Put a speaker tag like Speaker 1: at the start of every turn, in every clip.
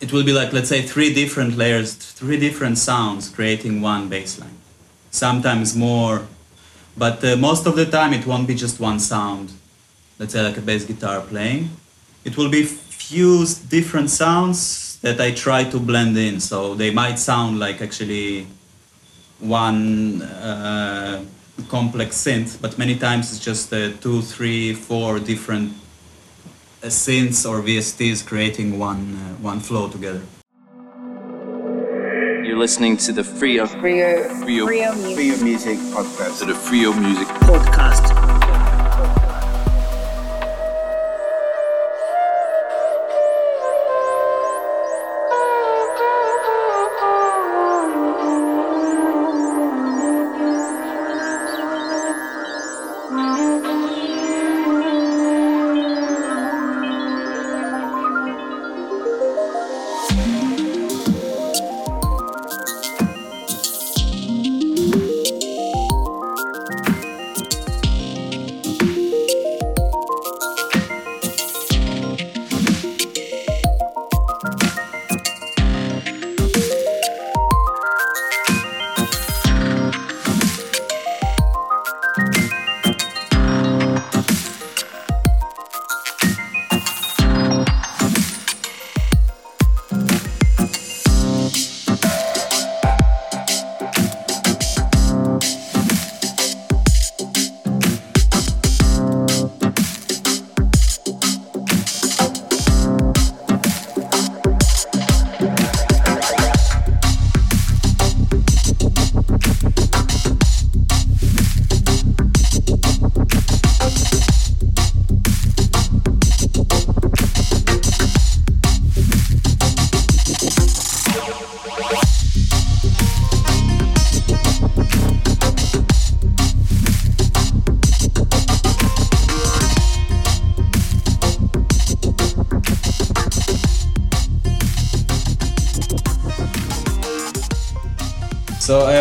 Speaker 1: it will be like let's say three different layers, three different sounds creating one bass line. Sometimes more, but uh, most of the time it won't be just one sound. Let's say like a bass guitar playing. It will be fused different sounds that I try to blend in. So they might sound like actually one uh, complex synth, but many times it's just uh, two, three, four different synths or VSTs creating one uh, one flow together.
Speaker 2: You're listening to the Freio
Speaker 3: Freio,
Speaker 2: Freio,
Speaker 3: Freio Music
Speaker 4: Freio Music Podcast.
Speaker 2: to the Freio Music
Speaker 3: Podcast.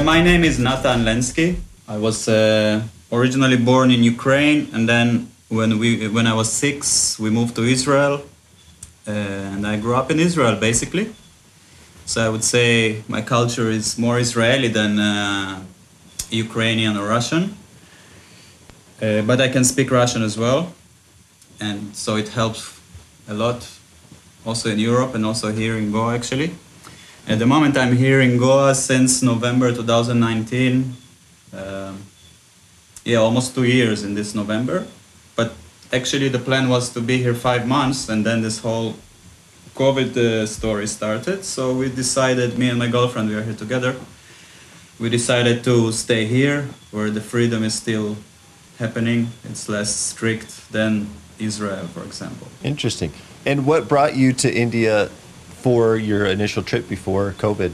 Speaker 1: My name is Natan Lenski. I was uh, originally born in Ukraine, and then when we when I was six, we moved to Israel, uh, and I grew up in Israel basically. So I would say my culture is more Israeli than uh, Ukrainian or Russian. Uh, but I can speak Russian as well, and so it helps a lot, also in Europe and also here in Goa actually. At the moment, I'm here in Goa since November 2019. Um, yeah, almost two years in this November. But actually, the plan was to be here five months, and then this whole COVID uh, story started. So we decided, me and my girlfriend, we are here together. We decided to stay here, where the freedom is still happening. It's less strict than Israel, for example.
Speaker 5: Interesting. And what brought you to India for your initial trip before COVID?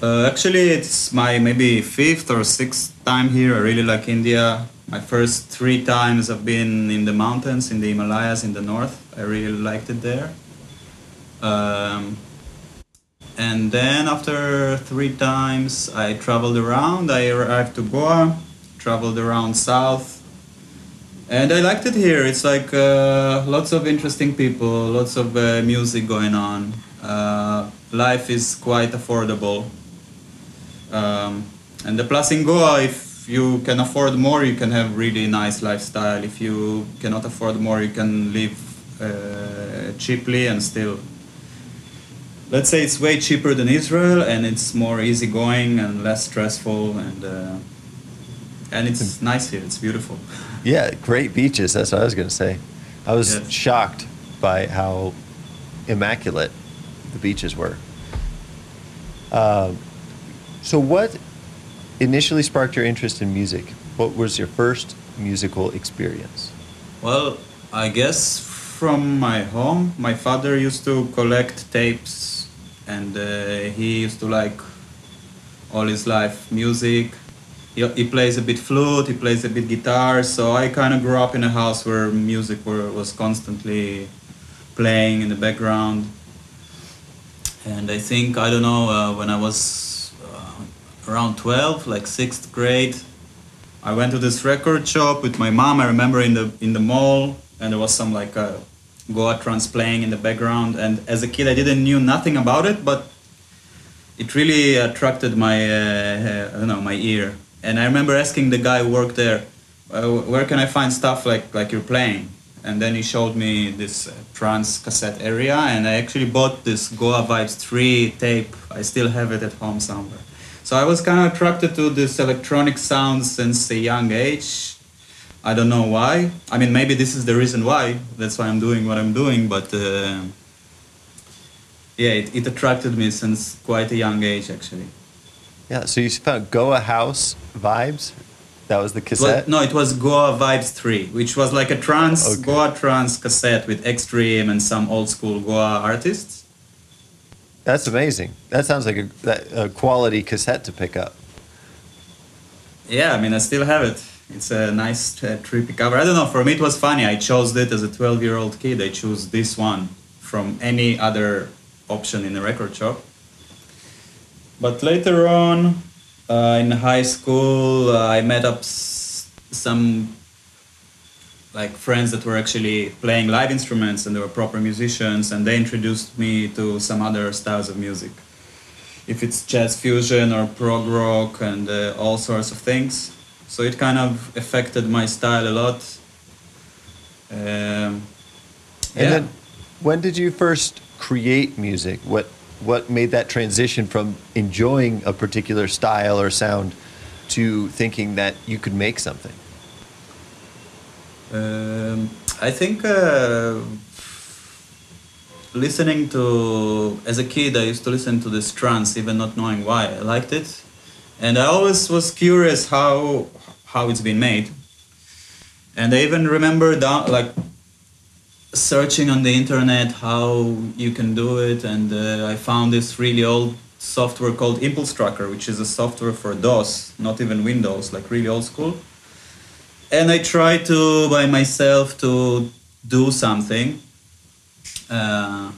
Speaker 1: Uh, actually, it's my maybe fifth or sixth time here. I really like India. My first three times I've been in the mountains, in the Himalayas, in the north. I really liked it there. Um, and then after three times, I traveled around. I arrived to Goa, traveled around south, and I liked it here. It's like uh, lots of interesting people, lots of uh, music going on. Uh, life is quite affordable. Um, and the plus in Goa, if you can afford more, you can have really nice lifestyle. If you cannot afford more, you can live uh, cheaply and still. Let's say it's way cheaper than Israel, and it's more easygoing and less stressful, and uh, and it's nice here. It's beautiful.
Speaker 5: Yeah, great beaches. That's what I was going to say. I was
Speaker 1: Yes.
Speaker 5: shocked by how immaculate the beaches were. Um, so, what initially sparked your interest in music? What was your first musical experience?
Speaker 1: Well, I guess from my home, my father used to collect tapes, and uh, he used to like all his life music. He, plays a bit flute, he plays a bit guitar, so I kind of grew up in a house where music were, was constantly playing in the background. And I think, I don't know, uh, when I was uh, around 12, like sixth grade, I went to this record shop with my mom. I remember in the in the mall, and there was some like a Goa trance playing in the background. And as a kid, I didn't knew nothing about it, but it really attracted my uh, I don't know my ear. And I remember asking the guy who worked there, uh, "Where can I find stuff like like you're playing?" And then he showed me this uh, trance cassette area, and I actually bought this Goa Vibes 3 tape. I still have it at home somewhere. So I was kind of attracted to this electronic sound since a young age. I don't know why. I mean, maybe this is the reason why. That's why I'm doing what I'm doing. But uh, yeah, it, it attracted me since quite a young age, actually.
Speaker 5: Yeah, so you found Goa House vibes. That was the
Speaker 1: Well,
Speaker 5: cassette.
Speaker 1: no, it was Goa Vibes 3, which was like a trance,
Speaker 5: Okay.
Speaker 1: Goa trance cassette with Extreme and some old school Goa artists.
Speaker 5: That's amazing. That sounds like a, that, a quality cassette to pick up.
Speaker 1: Yeah, I mean, I still have it. It's a nice, uh, trippy cover. I don't know, for me it was funny. I chose it as a 12 year old kid. I chose this one from any other option in a record shop. But later on, uh, in high school, uh, I met up s- some like friends that were actually playing live instruments and they were proper musicians, and they introduced me to some other styles of music if it's jazz fusion or prog rock and uh, all sorts of things. So it kind of affected my style a lot. Um,
Speaker 5: And then, when did you first create music? What what made that transition from enjoying a particular style or sound to thinking that you could make something?
Speaker 1: Um, I think uh, listening to as a kid, I used to listen to this trance, even not knowing why. I liked it, and I always was curious how how it's been made. And I even remember down like searching on the internet how you can do it, and uh, I found this really old software called Impulse Tracker, which is a software for DOS, not even Windows, like really old school and I tried to by myself to do something. Uh,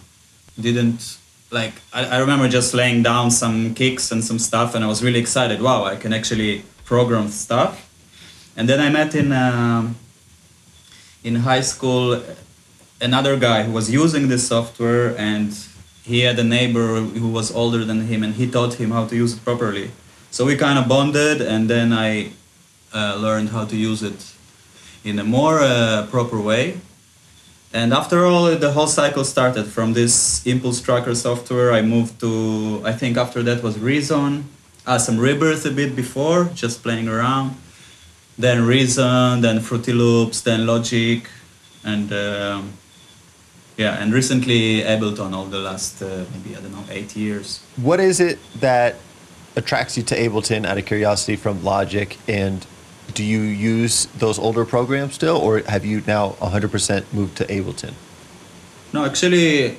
Speaker 1: didn't like I, I remember just laying down some kicks and some stuff, and I was really excited. Wow, I can actually program stuff. And then I met in um, in high school another guy who was using this software, and he had a neighbor who was older than him, and he taught him how to use it properly. So we kind of bonded, and then I uh, learned how to use it in a more uh, proper way. And after all, the whole cycle started from this Impulse Tracker software. I moved to, I think after that was Reason, uh, some Rebirth a bit before, just playing around. Then Reason, then Fruity Loops, then Logic, and um, yeah, and recently Ableton all the last uh, maybe, I don't know, eight years.
Speaker 5: What is it that attracts you to Ableton out of curiosity from Logic? And do you use those older programs still, or have you now 100% moved to Ableton?
Speaker 1: No, actually,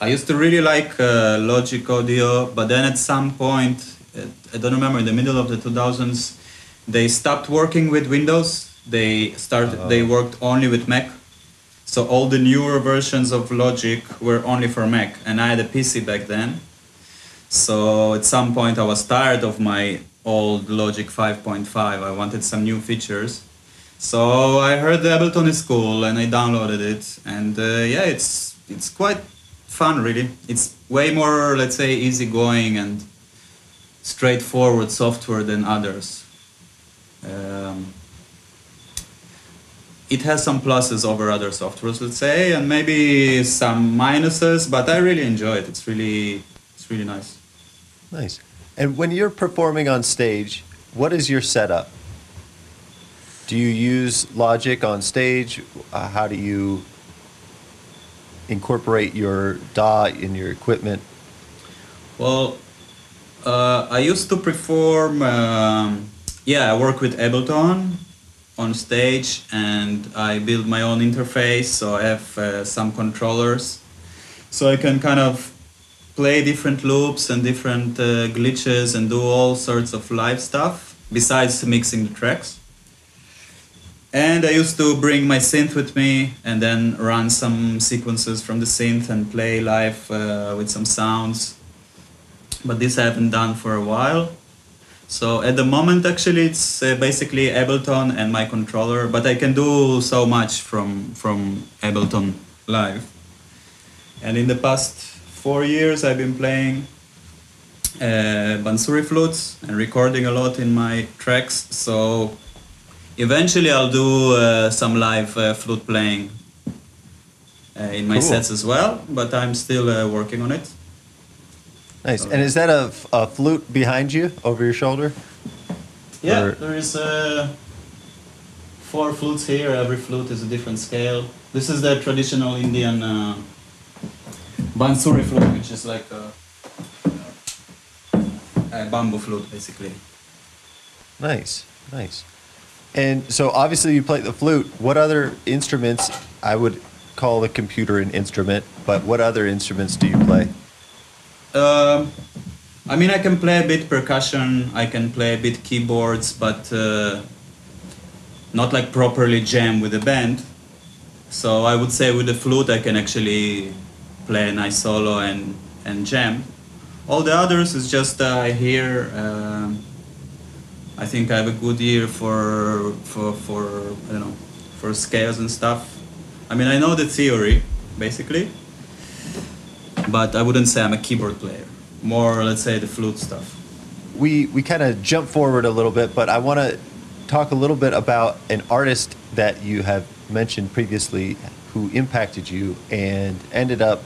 Speaker 1: I used to really like uh, Logic Audio, but then at some point, uh, I don't remember, in the middle of the 2000s, they stopped working with Windows. They started. They worked only with Mac. So all the newer versions of Logic were only for Mac, and I had a PC back then. So at some point, I was tired of my old Logic 5.5. I wanted some new features. So I heard the Ableton is cool, and I downloaded it, and uh, yeah, it's it's quite fun, really. It's way more, let's say, easygoing and straightforward software than others. Um, it has some pluses over other softwares, let's say, and maybe some minuses, but I really enjoy it. It's really it's really nice.
Speaker 5: Nice. And when you're performing on stage, what is your setup? Do you use Logic on stage? Uh, how do you incorporate your DAW in your equipment?
Speaker 1: Well, uh, I used to perform. Um, yeah, I work with Ableton on stage, and I build my own interface. So I have uh, some controllers, so I can kind of play different loops and different uh, glitches and do all sorts of live stuff besides mixing the tracks. And I used to bring my synth with me and then run some sequences from the synth and play live uh, with some sounds. But this I haven't done for a while. So at the moment, actually, it's uh, basically Ableton and my controller. But I can do so much from from Ableton live. And in the past four years, I've been playing uh, Bansuri flutes and recording a lot in my tracks. So eventually, I'll do uh, some live uh, flute playing uh, in my
Speaker 5: Cool.
Speaker 1: sets as well. But I'm still uh, working on it.
Speaker 5: Nice. And is that a, a flute behind you over your shoulder?
Speaker 1: Yeah,
Speaker 5: Or-
Speaker 1: there is uh, four flutes here. Every flute is a different scale. This is the traditional Indian uh, bansuri flute, which is like a, a bamboo flute, basically.
Speaker 5: Nice, nice. And so obviously you play the flute. What other instruments? I would call the computer an instrument, but what other instruments do you play?
Speaker 1: Um, I mean, I can play a bit percussion. I can play a bit keyboards, but uh, not like properly jam with a band. So I would say with the flute, I can actually play a nice solo and and jam. All the others is just uh, I hear. Um, I think I have a good ear for for for I don't know for scales and stuff. I mean, I know the theory basically, but I wouldn't say I'm a keyboard player. More, let's say, the flute stuff.
Speaker 5: We we kind of jump forward a little bit, but I want to talk a little bit about an artist that you have mentioned previously who impacted you and ended up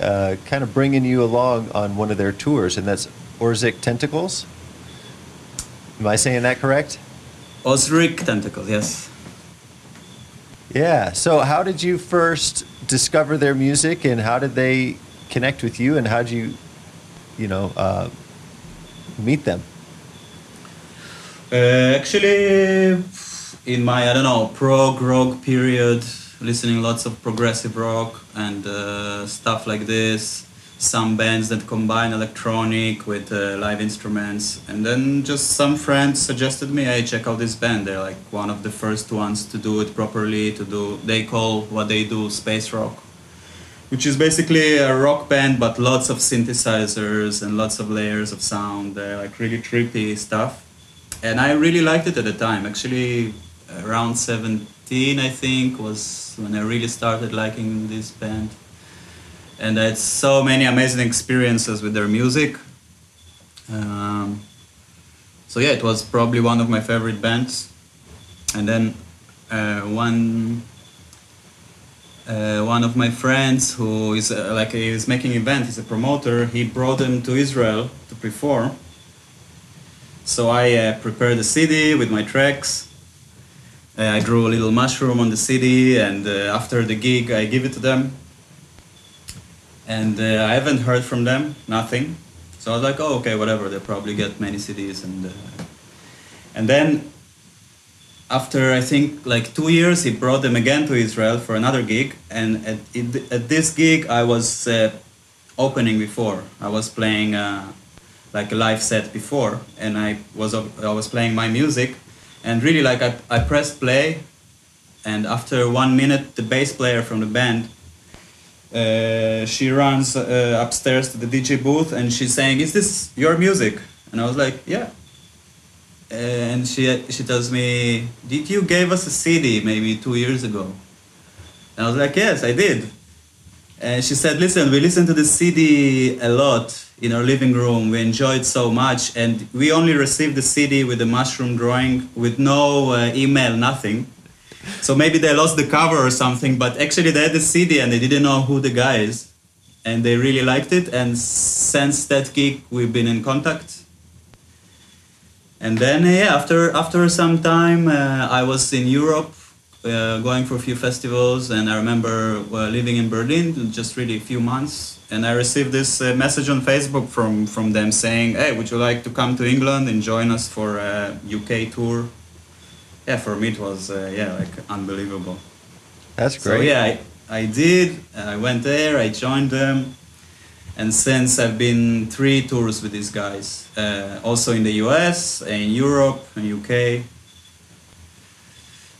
Speaker 5: uh, kind of bringing you along on one of their tours, and that's Orzik Tentacles. Am I saying that correct?
Speaker 1: Ozric Tentacles, yes.
Speaker 5: Yeah. So, how did you first discover their music, and how did they connect with you, and how did you, you know, uh, meet them?
Speaker 1: Uh, actually, in my I don't know prog rock period, listening lots of progressive rock and uh, stuff like this. Some bands that combine electronic with uh, live instruments, and then just some friends suggested me, "Hey, check out this band. They're like one of the first ones to do it properly. To do they call what they do space rock." which is basically a rock band but lots of synthesizers and lots of layers of sound uh, like really trippy stuff and i really liked it at the time actually around 17 i think was when i really started liking this band and i had so many amazing experiences with their music. Um, so yeah it was probably one of my favorite bands. And then uh, one uh, one of my friends who is uh, like he is making event he's a promoter he brought them to israel to perform. So i uh, prepared the cd with my tracks. Uh, i drew a little mushroom on the cd and uh, after the gig i give it to them and uh, i haven't heard from them nothing. So i was like oh okay whatever. They probably get many cds and uh, and then after I think like two years, he brought them again to Israel for another gig, and at, at this gig I was uh, opening before. I was playing uh, like a live set before, and I was I was playing my music, and really like I, I pressed play, and after one minute, the bass player from the band. Uh, she runs uh, upstairs to the DJ booth and she's saying, "Is this your music?" And I was like, "Yeah." and she she tells me, "Did you gave us a CD maybe two years ago?" And I was like, "Yes, I did." And she said, "Listen, we listened to the CD a lot in our living room. We enjoyed so much, and we only received the CD with the mushroom drawing, with no uh, email, nothing. So maybe they lost the cover or something. But actually, they had the CD and they didn't know who the guy is, and they really liked it. And since that gig, we've been in contact." and then yeah after after some time uh, i was in europe uh, going for a few festivals and i remember uh, living in berlin just really a few months and i received this uh, message on facebook from from them saying hey would you like to come to england and join us for a uk tour yeah for me it was uh, yeah like unbelievable
Speaker 5: That's great.
Speaker 1: so yeah I, I did i went there i joined them and since I've been three tours with these guys, uh, also in the US, in Europe, in UK.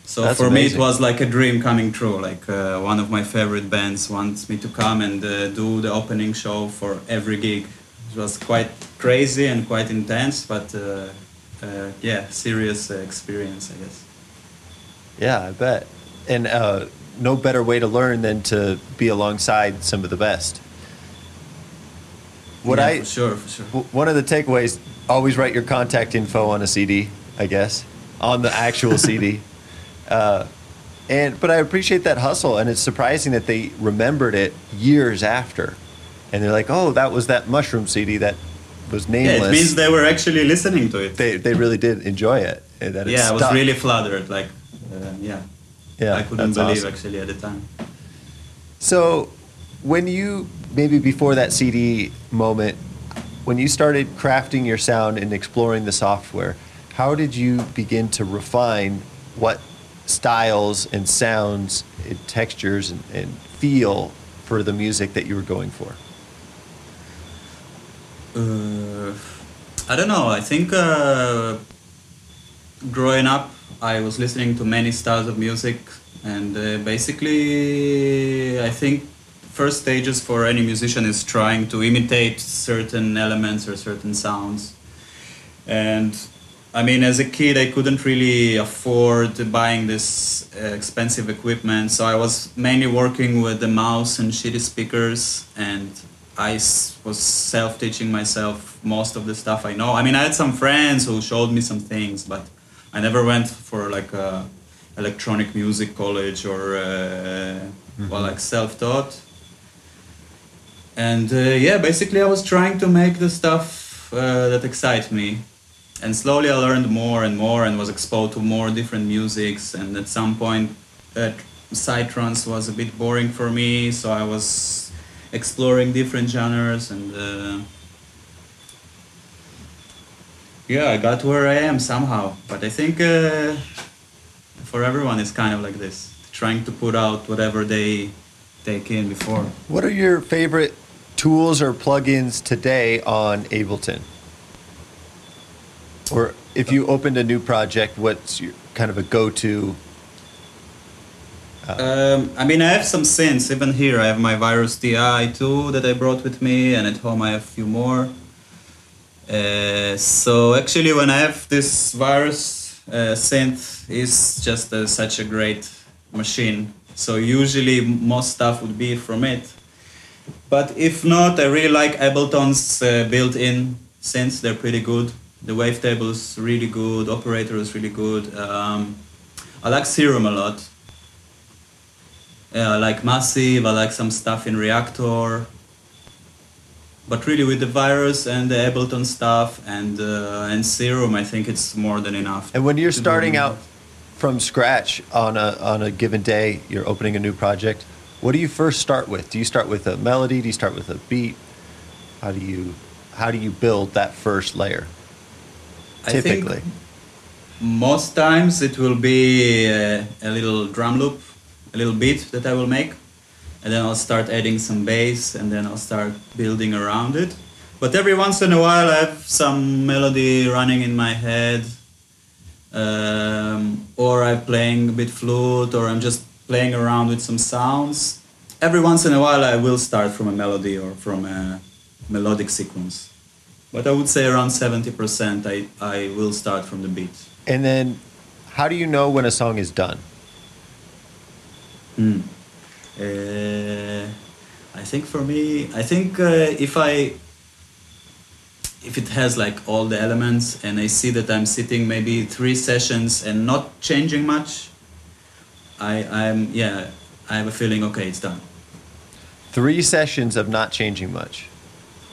Speaker 1: So
Speaker 5: That's
Speaker 1: for me, it was like a dream coming true. Like uh, one of my favorite bands wants me to come and uh, do the opening show for every gig. It was quite crazy and quite intense, but uh, yeah, serious uh, experience, I guess.
Speaker 5: Yeah, I bet. And uh, no better way to learn than to be alongside some of the best. What
Speaker 1: yeah,
Speaker 5: I
Speaker 1: for sure, for sure.
Speaker 5: w- one of the takeaways: always write your contact info on a CD. I guess on the actual CD. Uh, and but I appreciate that hustle, and it's surprising that they remembered it years after, and they're like, "Oh, that was that mushroom CD that was
Speaker 1: Yeah, it means they were actually listening to it.
Speaker 5: they they really did enjoy it. That it
Speaker 1: yeah, I was really flattered. Like, uh, yeah,
Speaker 5: yeah.
Speaker 1: I couldn't believe
Speaker 5: awesome.
Speaker 1: actually at the time.
Speaker 5: So, when you maybe before that CD moment, when you started crafting your sound and exploring the software, how did you begin to refine what styles and sounds and textures and, and feel for the music that you were going for?
Speaker 1: Uh, I don't know. I think uh, growing up, I was listening to many styles of music, and uh, basically, I think first stages for any musician is trying to imitate certain elements or certain sounds. And I mean, as a kid, I couldn't really afford buying this uh, expensive equipment, so I was mainly working with the mouse and shitty speakers, and I was self-teaching myself most of the stuff I know. I mean, I had some friends who showed me some things, but I never went for like a electronic music college or uh, well, like self-taught. And uh, yeah, basically, I was trying to make the stuff uh, that excites me and slowly I learned more and more and was exposed to more different musics. And at some point, uh, psytrance was a bit boring for me, so I was exploring different genres and. Uh, yeah, I got where I am somehow, but I think uh, for everyone it's kind of like this, trying to put out whatever they take in before.
Speaker 5: What are your favorite tools or plugins today on Ableton? Or if you opened a new project, what's your kind of a go-to?
Speaker 1: Um, I mean, I have some synths. Even here, I have my Virus TI 2 that I brought with me, and at home I have a few more. Uh, so actually, when I have this Virus uh, synth, is just uh, such a great machine. So usually, most stuff would be from it. But if not, I really like Ableton's uh, built-in synths. They're pretty good. The wavetable is really good. Operator is really good. Um, I like Serum a lot. Yeah, I like Massive, I like some stuff in Reaktor. But really with the virus and the Ableton stuff and uh, and Serum, I think it's more than enough.
Speaker 5: And when you're starting out from scratch on a on a given day, you're opening a new project. What do you first start with? Do you start with a melody? Do you start with a beat? How do you how do you build that first layer? Typically,
Speaker 1: most times it will be a, a little drum loop, a little beat that I will make, and then I'll start adding some bass, and then I'll start building around it. But every once in a while, I have some melody running in my head, um, or I'm playing a bit flute, or I'm just playing around with some sounds. Every once in a while, I will start from a melody or from a melodic sequence. But I would say around 70% I, I will start from the beat.
Speaker 5: and then how do you know when a song is done?
Speaker 1: Mm. Uh, I think for me, I think uh, if I if it has like all the elements and I see that I'm sitting maybe three sessions and not changing much, I I'm yeah I have a feeling okay it's done.
Speaker 5: Three sessions of not changing much.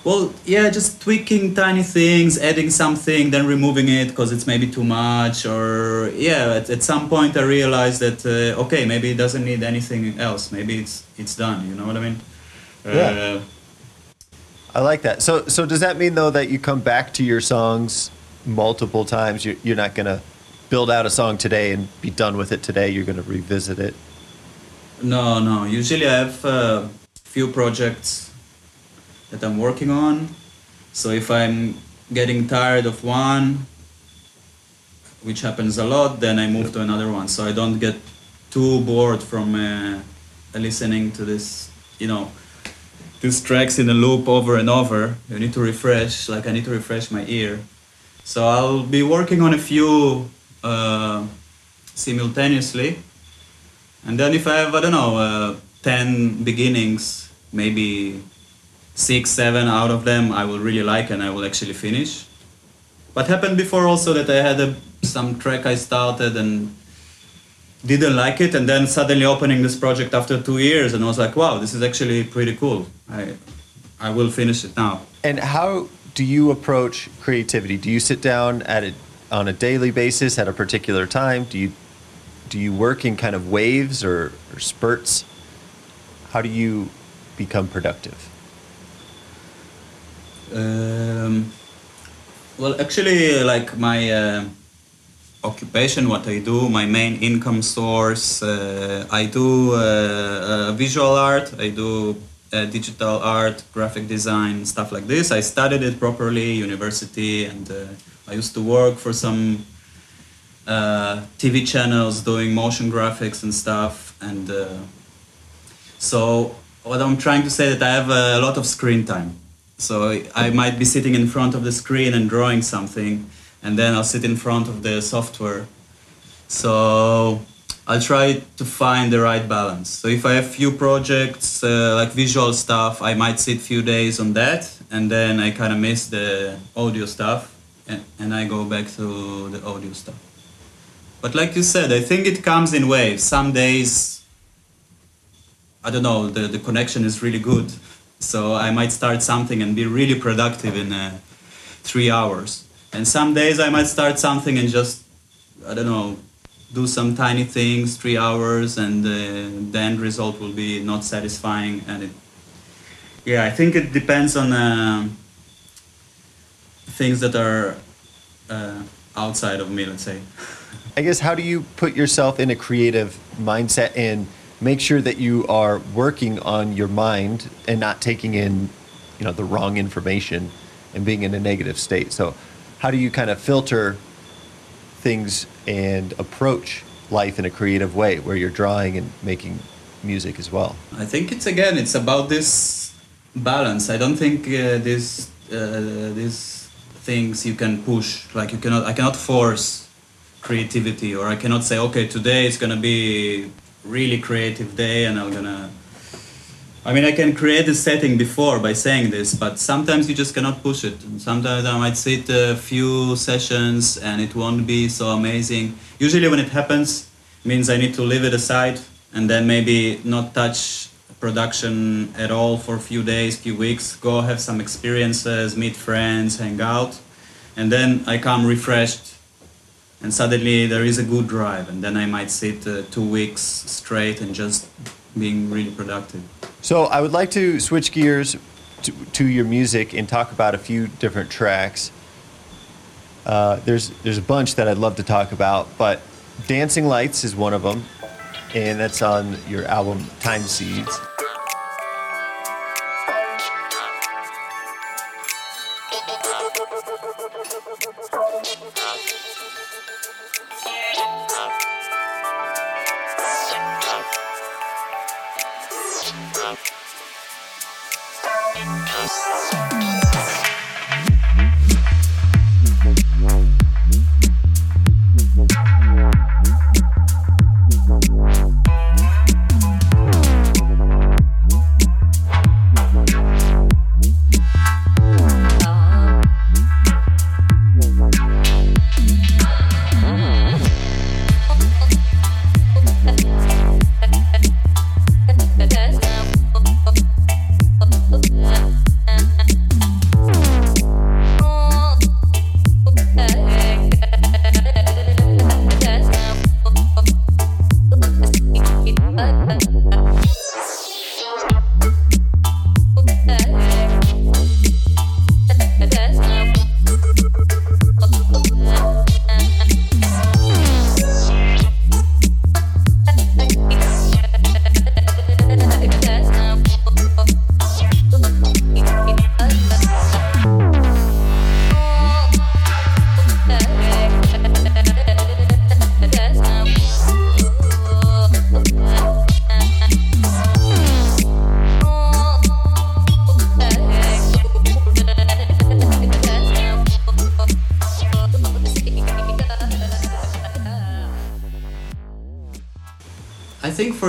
Speaker 1: Well, yeah, just tweaking tiny things, adding something, then removing it because it's maybe too much, or yeah, at, at some point I realized that uh, okay, maybe it doesn't need anything else. Maybe it's it's done. You know what I mean?
Speaker 5: Yeah.
Speaker 1: Uh,
Speaker 5: I like that. So, so does that mean though that you come back to your songs multiple times? You're, you're not gonna build out a song today and be done with it today. You're gonna revisit it.
Speaker 1: no, no. Usually I have a few projects that I'm working on. So if I'm getting tired of one, which happens a lot, then I move to another one. So I don't get too bored from uh, listening to this, you know, these tracks in a loop over and over. You need to refresh, like I need to refresh my ear. So I'll be working on a few uh, simultaneously. And then if I have, I don't know, uh, 10 beginnings, maybe six, seven out of them I will really like and I will actually finish. But happened before also that I had a, some track I started and didn't like it and then suddenly opening this project after two years and I was like, wow, this is actually pretty cool. I, I will finish it now.
Speaker 5: And how do you approach creativity? Do you sit down at it on a daily basis at a particular time? Do you do you work in kind of waves or, or spurts? How do you become productive?
Speaker 1: Um, well, actually, like my uh, occupation, what I do, my main income source, uh, I do uh, uh visual art, I do uh, digital art, graphic design, stuff like this. I studied it properly, university, and uh, I used to work for some TV channels doing motion graphics and stuff. And so, what I'm trying to say that I have a lot of screen time. So I might be sitting in front of the screen and drawing something, and then I'll sit in front of the software. So I'll try to find the right balance. So if I have few projects uh, like visual stuff, I might sit few days on that, and then I kind of miss the audio stuff, and, and I go back to the audio stuff. But like you said, I think it comes in waves. Some days, I don't know, the, the connection is really good so I might start something and be really productive in uh, three hours. And some days I might start something and just, I don't know, do some tiny things, three hours, and uh, the end result will be not satisfying. And it, yeah, I think it depends on uh, things that are uh, outside of me, let's say.
Speaker 5: I guess how do you put yourself in a creative mindset and make sure that you are working on your mind and not taking in, you know, the wrong information and being in a negative state. So, how do you kind of filter things and approach life in a creative way where you're drawing and making music as well?
Speaker 1: I think it's again, it's about this balance. I don't think uh, this uh, these things you can push. Like you cannot, I cannot force creativity, or I cannot say, okay, today it's gonna be really creative day and I'm gonna I mean I can create a setting before by saying this but sometimes you just cannot push it. Sometimes I might sit a few sessions and it won't be so amazing. Usually when it happens means I need to leave it aside and then maybe not touch production at all for a few days few weeks go have some experiences meet friends hang out. And then I come refreshed and suddenly there is a good drive and then i might sit uh, two weeks straight and just being really productive.
Speaker 5: So i would like to switch gears to, to your music and talk about a few different tracks. Uh, there's there's a bunch that i'd love to talk about but dancing lights is one of them and that's on your album time seeds.
Speaker 1: Peace.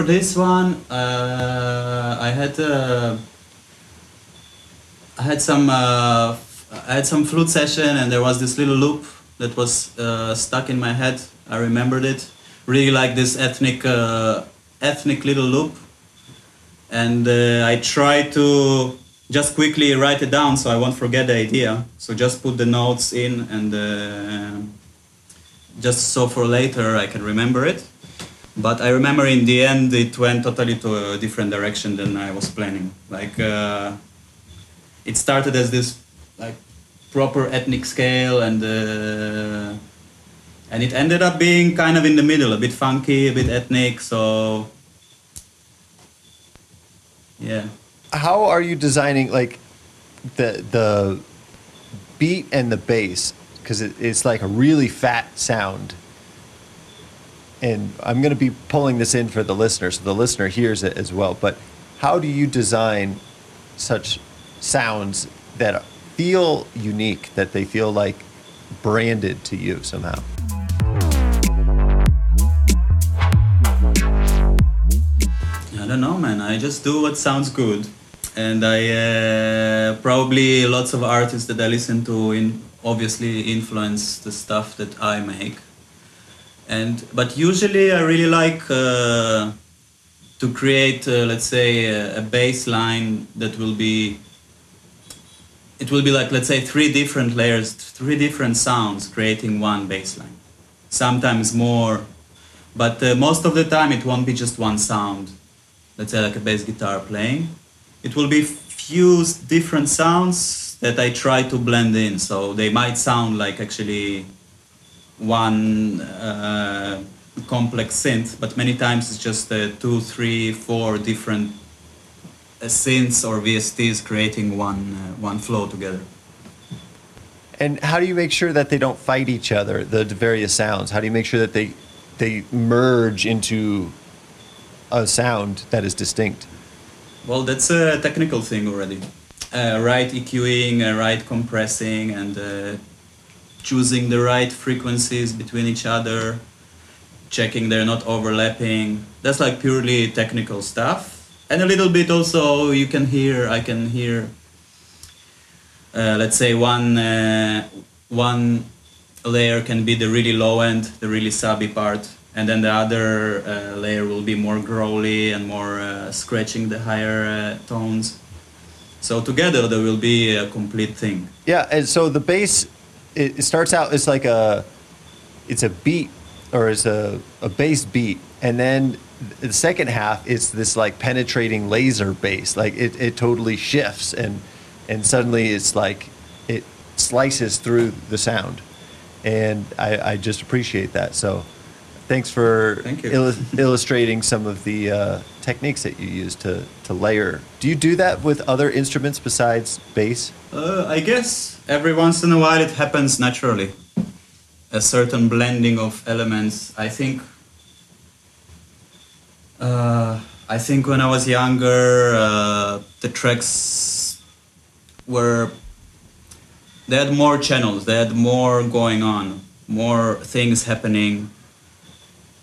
Speaker 1: For this one, uh, I had uh, I had some uh, I had some flute session, and there was this little loop that was uh, stuck in my head. I remembered it. Really like this ethnic uh, ethnic little loop, and uh, I tried to just quickly write it down so I won't forget the idea. So just put the notes in and just so for later I can remember it. But I remember in the end it went totally to a different direction than I was planning. Like uh, it started as this like proper ethnic scale and uh, and it ended up being kind of in the middle, a bit funky, a bit ethnic. So yeah.
Speaker 5: How are you designing like the the beat and the bass? Because it, it's like a really fat sound. And I'm going to be pulling this in for the listener, so the listener hears it as well. But how do you design such sounds that feel unique, that they feel like branded to you somehow?
Speaker 1: I don't know, man. I just do what sounds good, and I uh, probably lots of artists that I listen to in obviously influence the stuff that I make. And but usually I really like uh, to create, uh, let's say, a, a bass line that will be. It will be like let's say three different layers, three different sounds, creating one bass line. Sometimes more, but uh, most of the time it won't be just one sound let's say like a bass guitar playing it will be fused different sounds that i try to blend in so they might sound like actually one uh, complex synth but many times it's just uh, two three four different uh, synths or vsts creating one uh, one flow together
Speaker 5: And how do you make sure that they don't fight each other, the various sounds? How do you make sure that they they merge into a sound that is distinct?
Speaker 1: Well, that's a technical thing already. Uh, right EQing, uh, right compressing, and uh, choosing the right frequencies between each other, checking they're not overlapping. That's like purely technical stuff. And a little bit also, you can hear, I can hear, uh, let's say one, uh, one layer can be the really low end, the really subby part, and then the other uh, layer will be more growly and more uh, scratching the higher uh, tones. So together there will be a complete thing.
Speaker 5: Yeah, and so the bass it, it starts out as like a it's a beat or it's a, a bass beat and then the second half it's this like penetrating laser bass. Like it, it totally shifts and and suddenly it's like it slices through the sound. And I, I just appreciate that. So thanks for
Speaker 1: Thank
Speaker 5: illu- illustrating some of the uh, techniques that you use to, to layer. Do you do that with other instruments besides bass?
Speaker 1: Uh, I guess every once in a while it happens naturally. A certain blending of elements. I think. Uh, I think when I was younger, uh, the tracks were. They had more channels. They had more going on, more things happening.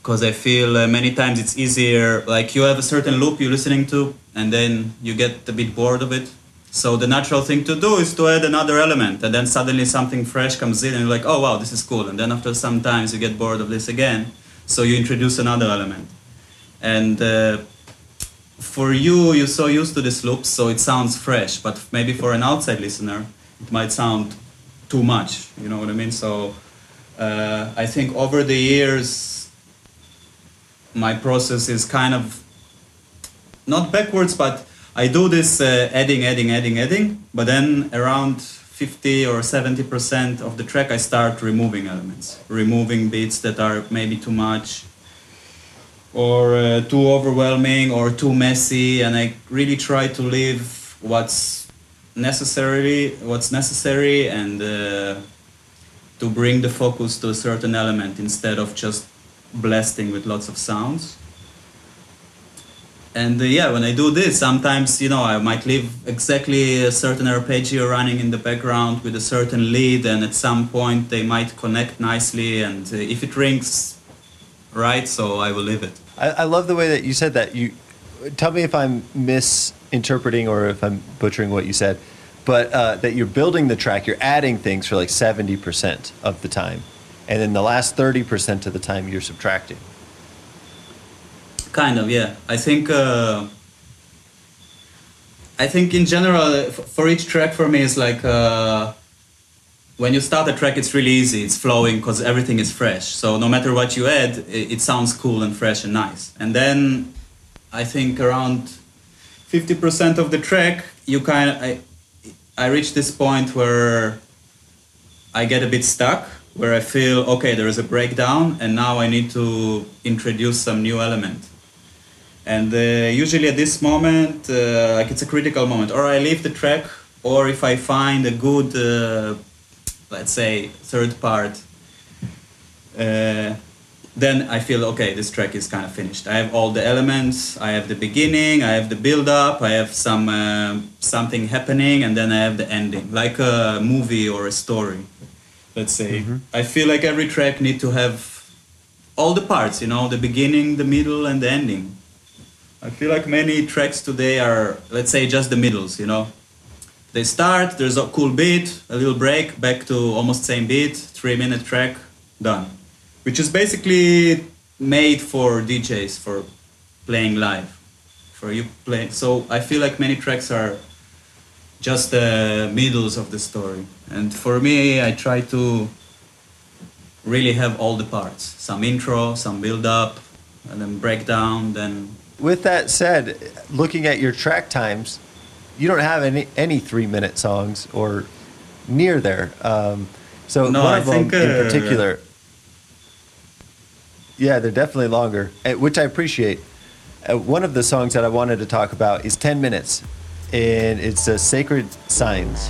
Speaker 1: Because I feel uh, many times it's easier. Like you have a certain loop you're listening to, and then you get a bit bored of it. So the natural thing to do is to add another element, and then suddenly something fresh comes in, and you're like, oh wow, this is cool. And then after some times you get bored of this again, so you introduce another element. And uh, for you, you're so used to this loop, so it sounds fresh. But maybe for an outside listener, it might sound too much. You know what I mean? So uh, I think over the years, my process is kind of not backwards, but I do this uh, adding, adding, adding, adding, but then around 50 or 70 percent of the track, I start removing elements, removing beats that are maybe too much, or uh, too overwhelming, or too messy, and I really try to leave what's necessary, what's necessary, and uh, to bring the focus to a certain element instead of just blasting with lots of sounds and uh, yeah when i do this sometimes you know i might leave exactly a certain arpeggio running in the background with a certain lead and at some point they might connect nicely and uh, if it rings right so i will leave it
Speaker 5: I, I love the way that you said that. You tell me if I'm misinterpreting or if I'm butchering what you said, but uh, that you're building the track, you're adding things for like seventy percent of the time, and then the last thirty percent of the time you're subtracting.
Speaker 1: Kind of, yeah. I think. Uh, I think in general, for each track, for me, it's like uh, when you start a track, it's really easy. It's flowing because everything is fresh. So no matter what you add, it, it sounds cool and fresh and nice. And then I think around fifty percent of the track, you kind of I, I reach this point where I get a bit stuck, where I feel okay, there is a breakdown, and now I need to introduce some new element and uh, usually at this moment uh, like it's a critical moment. Or i leave the track or if i find a good uh, let's say third part uh, then i feel okay this track is kind of finished. I have all the elements i have the beginning i have the build up i have some uh, something happening and then i have the ending. Like a movie or a story let's say. I feel like every track need to have all the parts you know the beginning the middle and the ending I feel like many tracks today are, let's say, just the middles, you know. They start, there's a cool beat, a little break, back to almost same beat, three minute track, done. Which is basically made for DJs, for playing live. For you playing. So I feel like many tracks are just the middles of the story. And for me, I try to really have all the parts. Some intro, some build up, and then breakdown, then
Speaker 5: With that said, looking at your track times, you don't have any any three minute songs or near there. Um, so
Speaker 1: No,
Speaker 5: one
Speaker 1: I
Speaker 5: of them in
Speaker 1: uh,
Speaker 5: particular, yeah, they're definitely longer, eh, which I appreciate. Uh, one of the songs that I wanted to talk about is ten minutes, and it's uh, "Sacred Signs."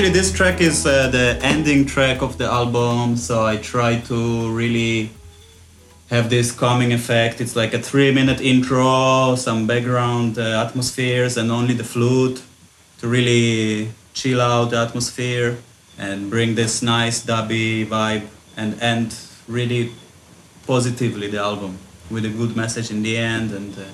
Speaker 1: Actually, this track is uh, the ending track of the album, so I try to really have this calming effect. It's like a three minute intro, some background uh, atmospheres, and only the flute to really chill out the atmosphere and bring this nice dubby vibe and end really positively the album with a good message in the end and. Uh,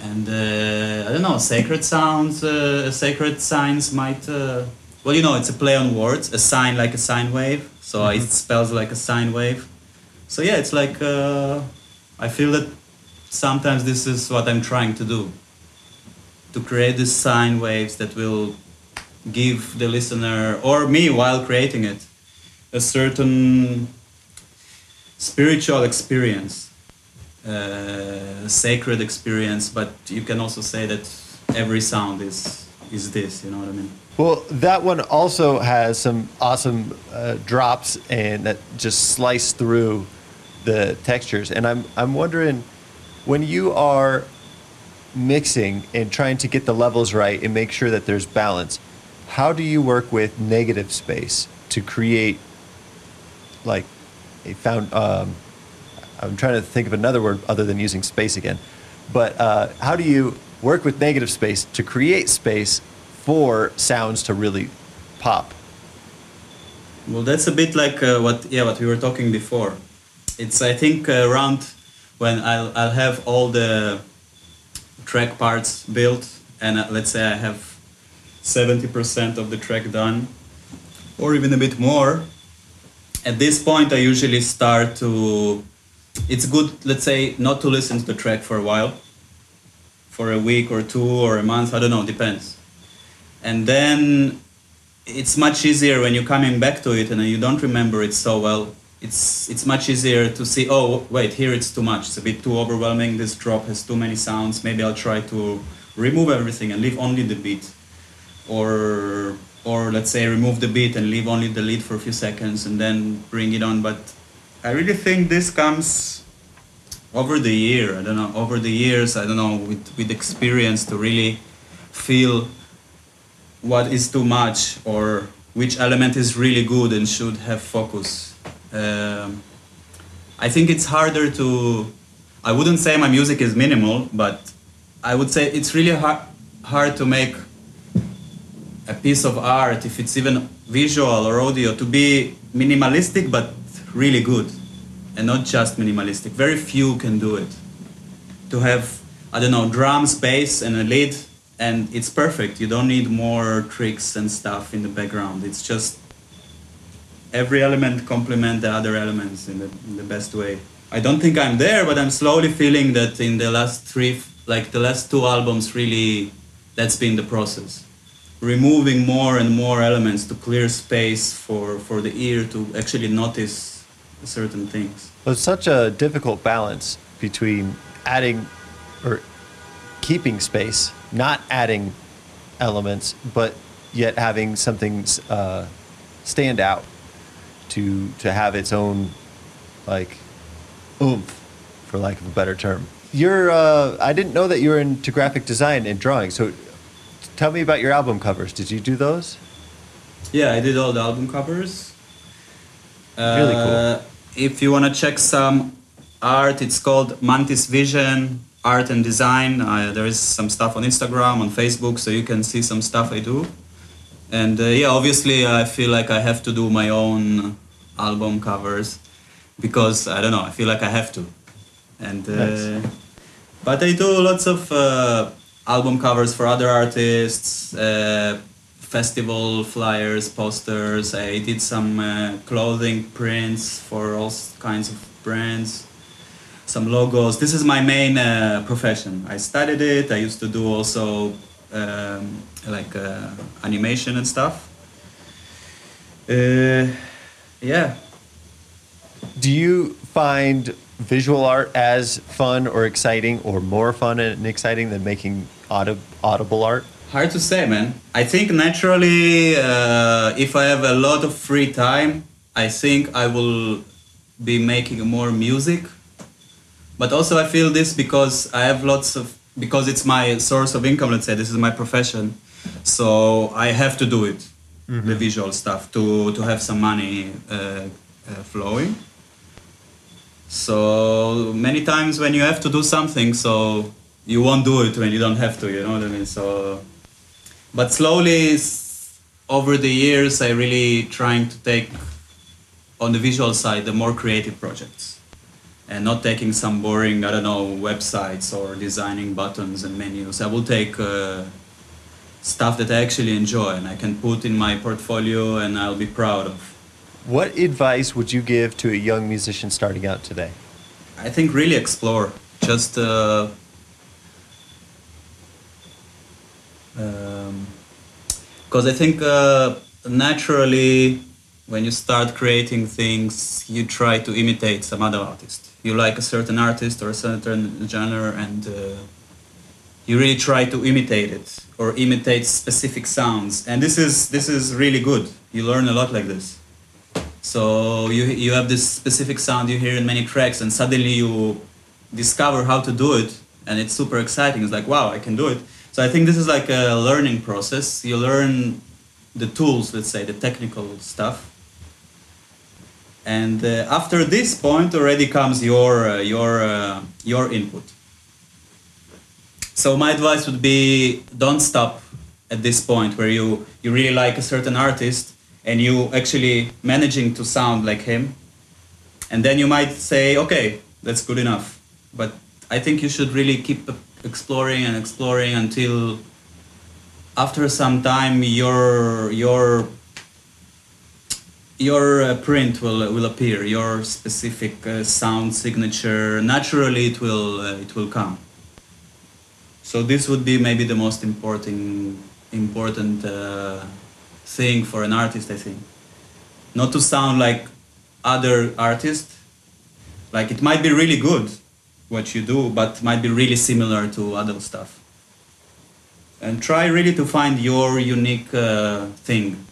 Speaker 1: and uh, I don't know, sacred sounds, uh, sacred signs might. Uh, well, you know, it's a play on words. A sign like a sine wave, so it spells like a sine wave. So yeah, it's like uh, I feel that sometimes this is what I'm trying to do, to create these sine waves that will give the listener or me while creating it a certain spiritual experience uh, sacred experience, but you can also say that every sound is is this. You know what I mean?
Speaker 5: Well, that one also has some awesome uh, drops and that just slice through the textures. And I'm I'm wondering when you are mixing and trying to get the levels right and make sure that there's balance. how do you work with negative space to create like a found um, i'm trying to think of another word other than using space again but uh, how do you work with negative space to create space for sounds to really pop
Speaker 1: Well, that's a bit like uh, what yeah what we were talking before. It's I think uh, around when I'll I'll have all the track parts built and uh, let's say I have seventy percent of the track done, or even a bit more. At this point, I usually start to. It's good, let's say, not to listen to the track for a while, for a week or two or a month. I don't know, depends. And then it's much easier when you're coming back to it and you don't remember it so well. It's it's much easier to see. Oh wait, here it's too much. It's a bit too overwhelming. This drop has too many sounds. Maybe I'll try to remove everything and leave only the beat, or or let's say remove the beat and leave only the lead for a few seconds and then bring it on. But I really think this comes over the year. I don't know over the years. I don't know with with experience to really feel what is too much or which element is really good and should have focus. Um, I think it's harder to. I wouldn't say my music is minimal, but I would say it's really hard hard to make a piece of art, if it's even visual or audio, to be minimalistic but really good, and not just minimalistic. Very few can do it. To have I don't know drums, bass, and a lead and it's perfect. You don't need more tricks and stuff in the background. It's just every element complement the other elements in the, in the best way. I don't think I'm there, but I'm slowly feeling that in the last three, like the last two albums, really, that's been the process. Removing more and more elements to clear space for, for the ear to actually notice certain things.
Speaker 5: Well, it's such a difficult balance between adding or keeping space, not adding elements, but yet having something uh, stand out to to have its own like oomph, for lack of a better term. You're uh, I didn't know that you were into graphic design and drawing. So tell me about your album covers. Did you do those?
Speaker 1: Yeah, I did all the album covers.
Speaker 5: Really cool.
Speaker 1: Uh, If you want to check some art, it's called Mantis Vision Art and Design. Uh, there is some stuff on Instagram, on Facebook, so you can see some stuff I do. And uh, yeah, obviously, I feel like I have to do my own album covers because I don't know. I feel like I have to. And uh,
Speaker 5: Nice.
Speaker 1: but I do lots of uh, album covers for other artists, uh, festival flyers, posters. I did some uh, clothing prints for all kinds of brands, some logos. This is my main uh, profession. I studied it. I used to do also um, like uh, animation and stuff. Uh, yeah,
Speaker 5: Do you find visual art as fun or exciting, or more fun and exciting than making audi- audible art?
Speaker 1: Hard to say, man. I think naturally, uh, if I have a lot of free time, I think I will be making more music. But also, I feel this because I have lots of because it's my source of income. Let's say this is my profession, so I have to do it, the visual stuff, to to have some money uh, uh, flowing. So many times when you have to do something, so you won't do it when you don't have to. You know what I mean? So, but slowly over the years, I really trying to take on the visual side the more creative projects, and not taking some boring I don't know websites or designing buttons and menus. I will take. Uh, stuff that I actually enjoy and I can put in my portfolio and I'll be proud of.
Speaker 5: What advice would you give to a young musician starting out today?
Speaker 1: I think really explore. Just uh, because I think uh, naturally when you start creating things, you try to imitate some other artist. You like a certain artist or a certain genre, and uh, you really try to imitate it or imitate specific sounds. And this is this is really good. You learn a lot like this. So you you have this specific sound you hear in many tracks, and suddenly you discover how to do it, and it's super exciting. It's like wow, I can do it. So I think this is like a learning process. You learn the tools, let's say, the technical stuff. And uh, after this point, already comes your uh, your uh, your input. So my advice would be don't stop at this point where you you really like a certain artist and you actually managing to sound like him and then you might say okay that's good enough but i think you should really keep exploring and exploring until after some time your your your uh, print will will appear your specific uh, sound signature. Naturally it will uh, it will come. So this would be maybe the most important important uh, thing for an artist i think. Not to sound like other artists. Like it might be really good what you do but might be really similar to other stuff. And try really to find your unique uh, thing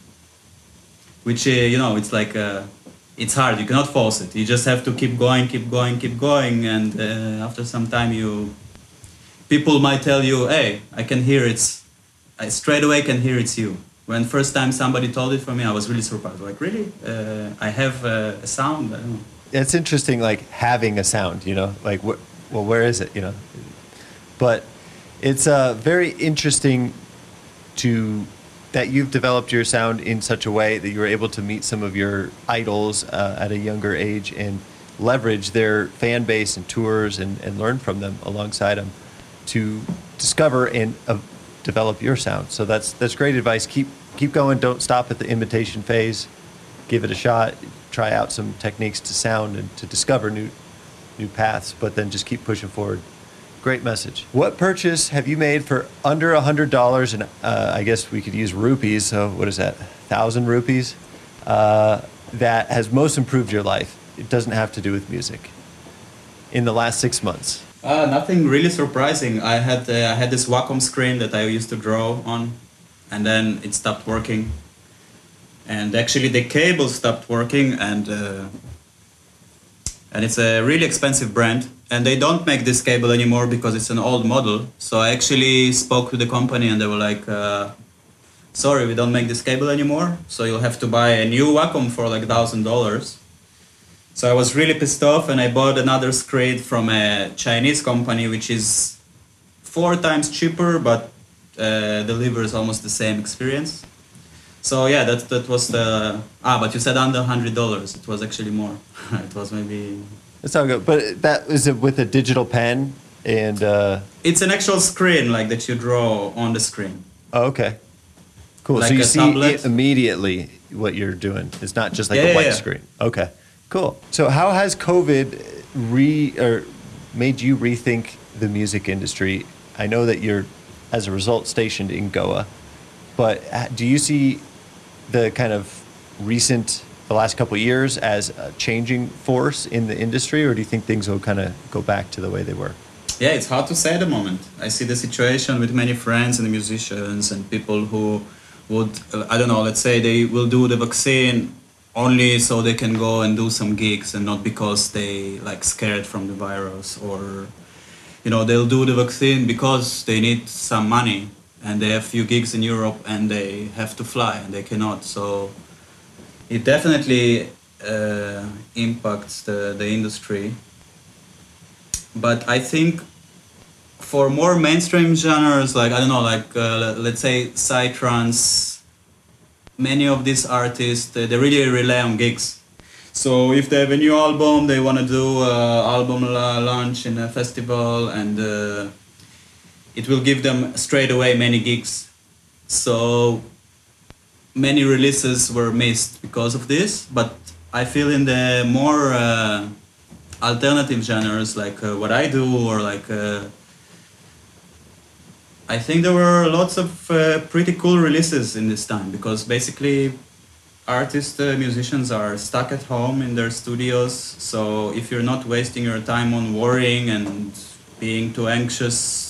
Speaker 1: which uh, you know it's like uh, it's hard. You cannot force it. You just have to keep going keep going keep going and uh, after some time you people might tell you hey i can hear it's i straight away can hear it's you. When first time somebody told it for me i was really surprised. Like really? Uh, i have uh, a sound.
Speaker 5: It's interesting, like having a sound. You know, like wh- well, where is it? You know, but it's uh, very interesting to that you've developed your sound in such a way that you were able to meet some of your idols uh, at a younger age and leverage their fan base and tours and, and learn from them alongside them to discover and uh, develop your sound. So that's that's great advice. Keep keep going. Don't stop at the imitation phase. Give it a shot. Try out some techniques to sound and to discover new new paths. But then just keep pushing forward. Great message. What purchase have you made for under a hundred dollars? And uh, I guess we could use rupees. So what is that? Thousand rupees. Uh, that has most improved your life. It doesn't have to do with music. In the last six months.
Speaker 1: Uh, nothing really surprising. I had uh, I had this Wacom screen that I used to draw on, and then it stopped working. And actually, the cable stopped working, and uh, and it's a really expensive brand. And they don't make this cable anymore because it's an old model. So I actually spoke to the company, and they were like, uh, "Sorry, we don't make this cable anymore. So you'll have to buy a new Wacom for like thousand dollars." So I was really pissed off, and I bought another screen from a Chinese company, which is four times cheaper, but uh, delivers almost the same experience. So yeah, that that was the ah. But you said under hundred dollars. It was actually more. it was maybe.
Speaker 5: That's all good. But that is it with a digital pen and. Uh,
Speaker 1: It's an actual screen like that you draw on the screen.
Speaker 5: oh, okay. Cool.
Speaker 1: Like
Speaker 5: so you see immediately what you're doing. It's not just like
Speaker 1: Yeah,
Speaker 5: a white
Speaker 1: yeah.
Speaker 5: screen. Okay. Cool. So how has COVID re or made you rethink the music industry? I know that you're, as a result, stationed in Goa, but uh, do you see the kind of recent, the last couple years as a changing force in the industry, or do you think things will kind of go back to the way they were?
Speaker 1: Yeah, it's hard to say at the moment. I see the situation with many friends and musicians and people who would, uh, I don't know, let's say they will do the vaccine only so they can go and do some gigs and not because they like scared from the virus or, you know, they'll do the vaccine because they need some money and they have few gigs in Europe and they have to fly and they cannot. So it definitely uh, impacts the, the industry but I think for more mainstream genres, like I don't know, like uh, let's say psytrance, many of these artists they really rely on gigs. So if they have a new album, they want to do uh, album la- launch in a festival, and uh, it will give them straight away many gigs. So many releases were missed because of this, but I feel in the more uh, alternative genres like uh, what I do or like uh, I think there were lots of uh, pretty cool releases in this time because basically artists uh, musicians are stuck at home in their studios so if you're not wasting your time on worrying and being too anxious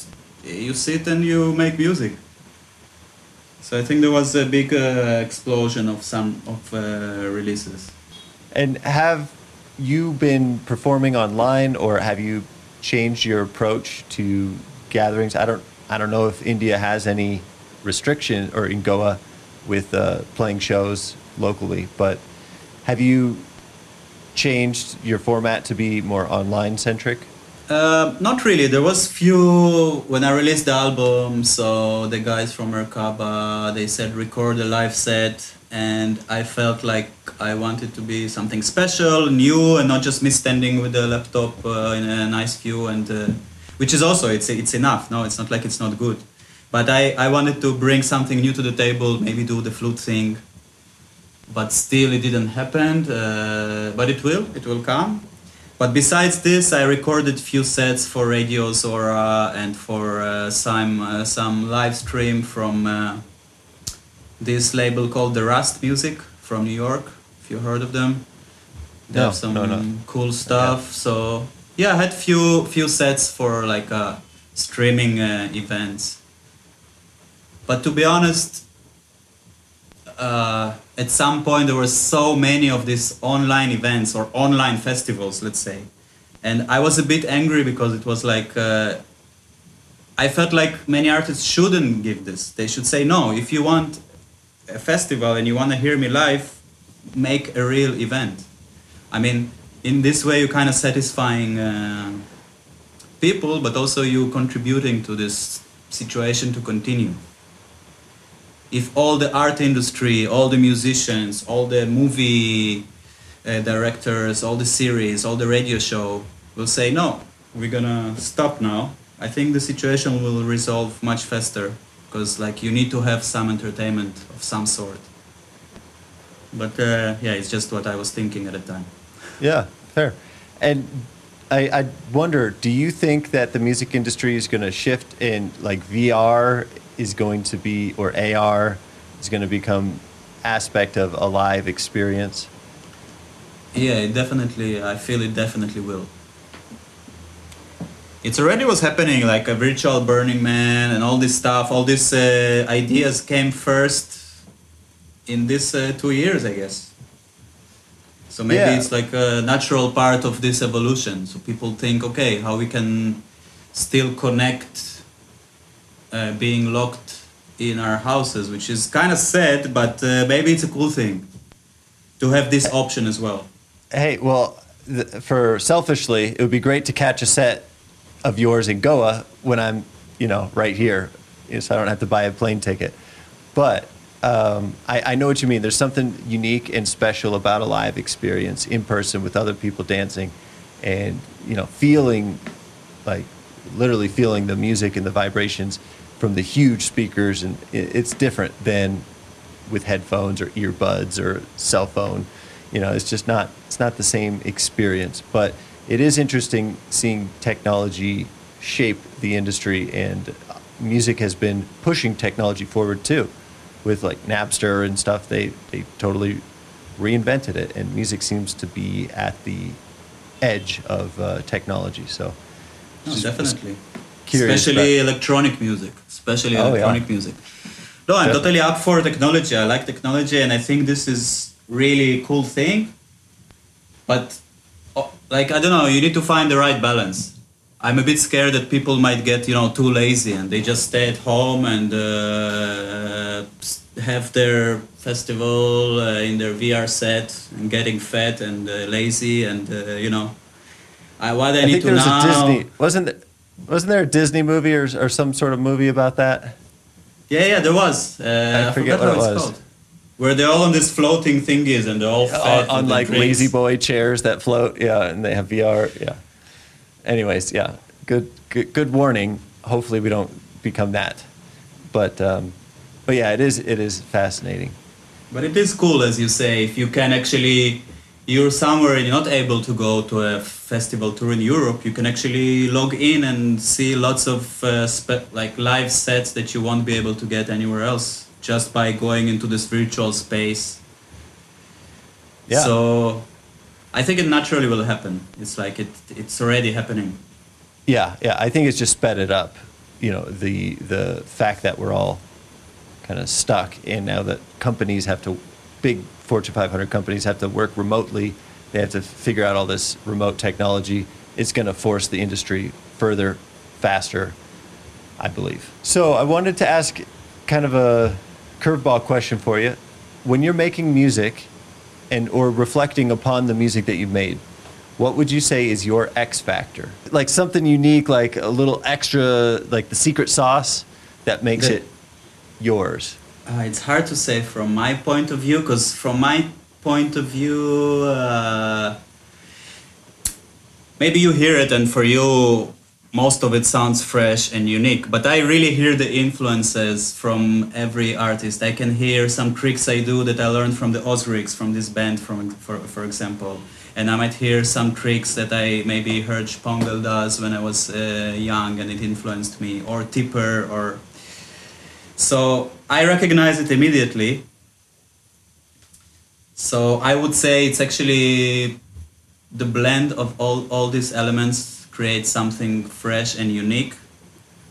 Speaker 1: you sit and you make music so I think there was a big uh, explosion of some of uh, releases
Speaker 5: And have you been performing online, or have you changed your approach to gatherings? I don't, I don't know if India has any restriction, or in Goa, with uh, playing shows locally, but have you changed your format to be more online centric?
Speaker 1: Uh, not really. There was few when I released the album. So the guys from Merkaba they said record a live set, and I felt like I wanted to be something special, new, and not just me standing with the laptop uh, in a nice view, and uh, which is also it's it's enough. No, it's not like it's not good, but I I wanted to bring something new to the table, maybe do the flute thing, but still it didn't happen. Uh, but it will, it will come. But besides this, I recorded few sets for Radio Zora and for uh, some uh, some live stream from uh, this label called The Rust Music from New York. If you heard of them, they
Speaker 5: No,
Speaker 1: have some
Speaker 5: no, no.
Speaker 1: cool stuff. So yeah, I had few few sets for like uh, streaming uh, events. But to be honest, uh, at some point there were so many of these online events or online festivals, let's say, and I was a bit angry because it was like uh, I felt like many artists shouldn't give this. They should say no. If you want a festival and you want to hear me live, make a real event. I mean, in this way, you're kind of satisfying uh, people, but also you contributing to this situation to continue if all the art industry, all the musicians, all the movie uh, directors, all the series, all the radio show will say no, we're gonna stop now. I think the situation will resolve much faster because like you need to have some entertainment of some sort. But uh, yeah, it's just what I was thinking at the time.
Speaker 5: Yeah, fair. And I, I wonder, do you think that the music industry is going to shift in like VR is going to be, or AR is going to become aspect of a live experience?
Speaker 1: Yeah, it definitely. I feel it definitely will. It's already was happening, like a virtual Burning Man and all this stuff. All these uh, ideas came first in this uh, two years, I guess. So maybe
Speaker 5: Yeah.
Speaker 1: it's like a natural part of this evolution. So people think, okay, how we can still connect, uh, being locked in our houses, which is kind of sad, but uh, maybe it's a cool thing to have this option as well.
Speaker 5: Hey, well, th- for selfishly, it would be great to catch a set of yours in Goa when I'm, you know, right here, so I don't have to buy a plane ticket. But um, I, I know what you mean. There's something unique and special about a live experience in person with other people dancing, and you know, feeling like literally feeling the music and the vibrations from the huge speakers, and it's different than with headphones or earbuds or cell phone. You know, it's just not it's not the same experience. But it is interesting seeing technology shape the industry, and music has been pushing technology forward too, with like Napster and stuff. They they totally reinvented it, and music seems to be at the edge of uh, technology. So,
Speaker 1: No, definitely.
Speaker 5: curious
Speaker 1: especially electronic music. Especially
Speaker 5: Oh, yeah.
Speaker 1: electronic music. No, I'm
Speaker 5: Definitely.
Speaker 1: totally up for technology. I like technology, and I think this is really cool thing. But oh, like I don't know, you need to find the right balance. I'm a bit scared that people might get you know too lazy and they just stay at home and uh, have their festival uh, in their VR set and getting fat and uh, lazy and uh, you know. I, what I,
Speaker 5: I
Speaker 1: need
Speaker 5: think
Speaker 1: to
Speaker 5: there was
Speaker 1: now.
Speaker 5: a Disney wasn't there, wasn't there a Disney movie or, or some sort of movie about that?
Speaker 1: Yeah, yeah, there was. Uh, I,
Speaker 5: forget
Speaker 1: forgot
Speaker 5: what it was.
Speaker 1: called. Where they're all on these floating thingies and they're all fat.
Speaker 5: on, on like
Speaker 1: drinks.
Speaker 5: lazy boy chairs that float. Yeah, and they have VR. Yeah. Anyways, yeah, good, good, good warning. Hopefully, we don't become that. But, um, but yeah, it is, it is fascinating.
Speaker 1: But it is cool, as you say, if you can actually, you're somewhere and you're not able to go to a festival tour in Europe, you can actually log in and see lots of uh, like live sets that you won't be able to get anywhere else just by going into this virtual space.
Speaker 5: Yeah.
Speaker 1: So I think it naturally will happen. It's like it, it's already happening.
Speaker 5: Yeah, yeah. I think it's just sped it up. You know, the the fact that we're all kind of stuck, and now that companies have to, big Fortune 500 companies have to work remotely. They have to figure out all this remote technology. It's going to force the industry further, faster, I believe. So I wanted to ask, kind of a curveball question for you. When you're making music and or reflecting upon the music that you've made, what would you say is your X factor? Like something unique, like a little extra, like the secret sauce that makes
Speaker 1: The-
Speaker 5: it yours.
Speaker 1: Uh, it's hard to say from my point of view because from my point of view uh, maybe you hear it and for you most of it sounds fresh and unique but i really hear the influences from every artist. I can hear some tricks i do that i learned from the Ozrics from this band from, for, for example. And i might hear some tricks that i maybe heard Shpongle does when i was uh, young and it influenced me or tipper or so I recognize it immediately. So I would say it's actually the blend of all, all these elements creates something fresh and unique.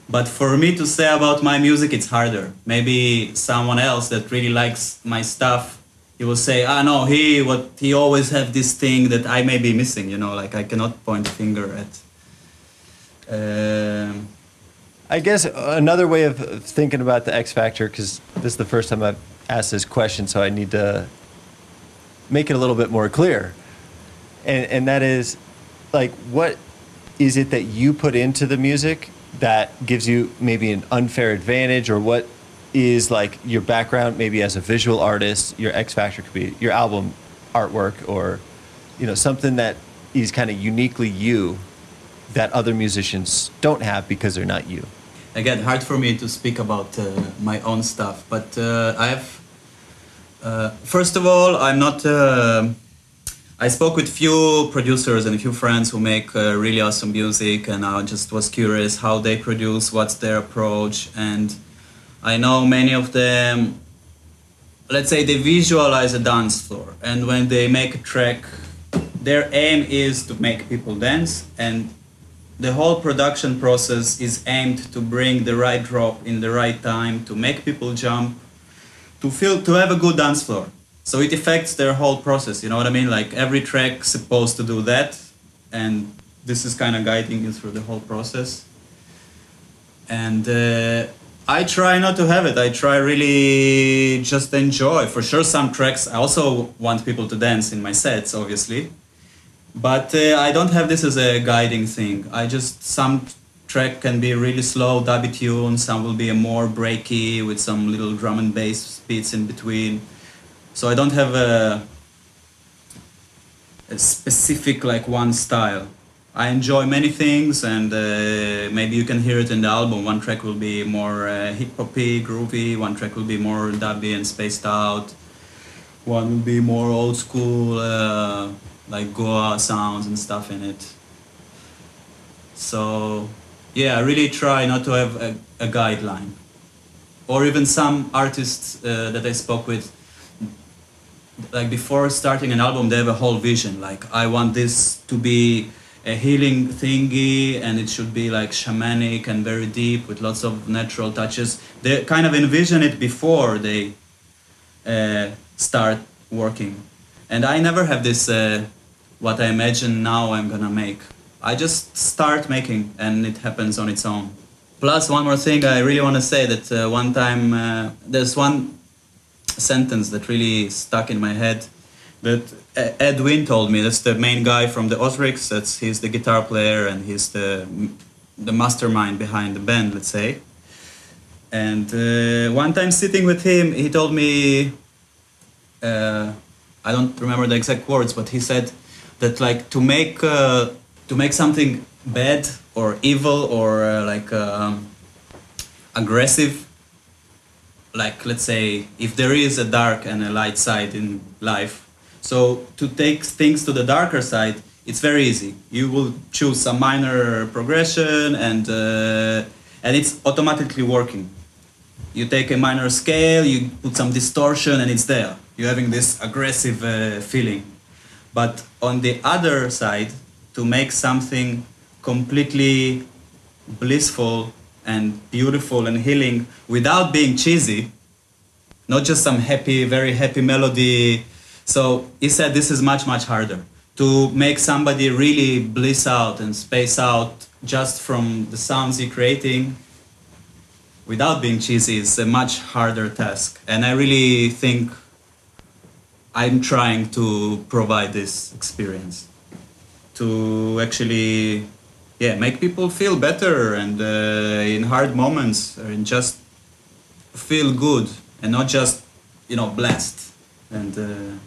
Speaker 1: But for me to say about my music, it's harder. Maybe someone else that really likes my stuff, he will say, "Ah, no, he what he always have this thing that I may be missing." You know, like I cannot point a finger at. Um,
Speaker 5: I guess uh, another way of of thinking about the X factor, because this is the first time I've asked this question, so I need to make it a little bit more clear. And, and that is, like, what is it that you put into the music that gives you maybe an unfair advantage, or what is like your background, maybe as a visual artist, your X factor could be your album artwork, or you know something that is kind of uniquely you that other musicians don't have because they're not you.
Speaker 1: Again hard for me to speak about uh, my own stuff but uh, i have uh, first of all i'm not uh, i spoke with few producers and a few friends who make uh, really awesome music and i just was curious how they produce what's their approach and i know many of them let's say they visualize a dance floor and when they make a track their aim is to make people dance and the whole production process is aimed to bring the right drop in the right time to make people jump to feel to have a good dance floor. So it affects their whole process you know what i mean? Like every track supposed to do that and this is kind of guiding you through the whole process. And uh, i try not to have it. I try really just enjoy. For sure some tracks i also want people to dance in my sets obviously but uh, I don't have this as a guiding thing. I just some track can be really slow, dubby tune. Some will be a more breaky with some little drum and bass beats in between. So I don't have a, a specific like one style. I enjoy many things, and uh, maybe you can hear it in the album. One track will be more uh, hip hoppy, groovy. One track will be more dubby and spaced out. One will be more old school. Uh, like Goa sounds and stuff in it. So, yeah, I really try not to have a, a guideline. Or even some artists uh, that I spoke with, like before starting an album, they have a whole vision. Like, I want this to be a healing thingy and it should be like shamanic and very deep with lots of natural touches. They kind of envision it before they uh, start working and I never have this uh, what I imagine now I'm gonna make. I just start making and it happens on its own. Plus, one more thing I really want to say that uh, one time uh, there's one sentence that really stuck in my head that Ed told me. That's the main guy from the Ozrics. That's he's the guitar player and he's the the mastermind behind the band, let's say. And uh, one time sitting with him, he told me. Uh, I don't remember the exact words, but he said that like to make uh, to make something bad or evil or uh, like um, aggressive, like let's say if there is a dark and a light side in life, so to take things to the darker side, it's very easy. You will choose some minor progression and uh, and it's automatically working. You take a minor scale, you put some distortion, and it's there. You're having this aggressive uh, feeling. But on the other side, to make something completely blissful and beautiful and healing without being cheesy, not just some happy, very happy melody. So he said this is much, much harder to make somebody really bliss out and space out just from the sounds you're creating. Without being cheesy is a much harder task, and I really think I'm trying to provide this experience to actually, yeah, make people feel better and uh, in hard moments and just feel good and not just, you know, blessed and uh,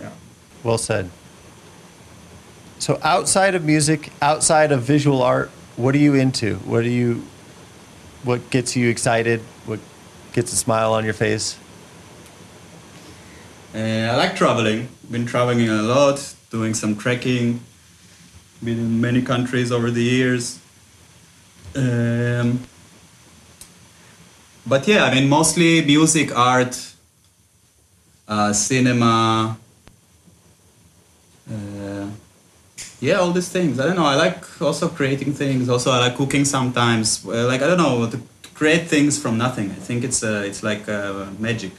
Speaker 1: yeah.
Speaker 5: Well said. So outside of music, outside of visual art, what are you into? What are you what gets you excited? What gets a smile on your face?
Speaker 1: Uh, I like traveling. Been traveling a lot, doing some trekking. Been in many countries over the years. Um, but yeah, I mean, mostly music, art, uh, cinema. Uh, yeah, all these things. I don't know. I like also creating things. Also, I like cooking sometimes. Uh, like I don't know to create things from nothing. I think it's uh, it's like uh, magic.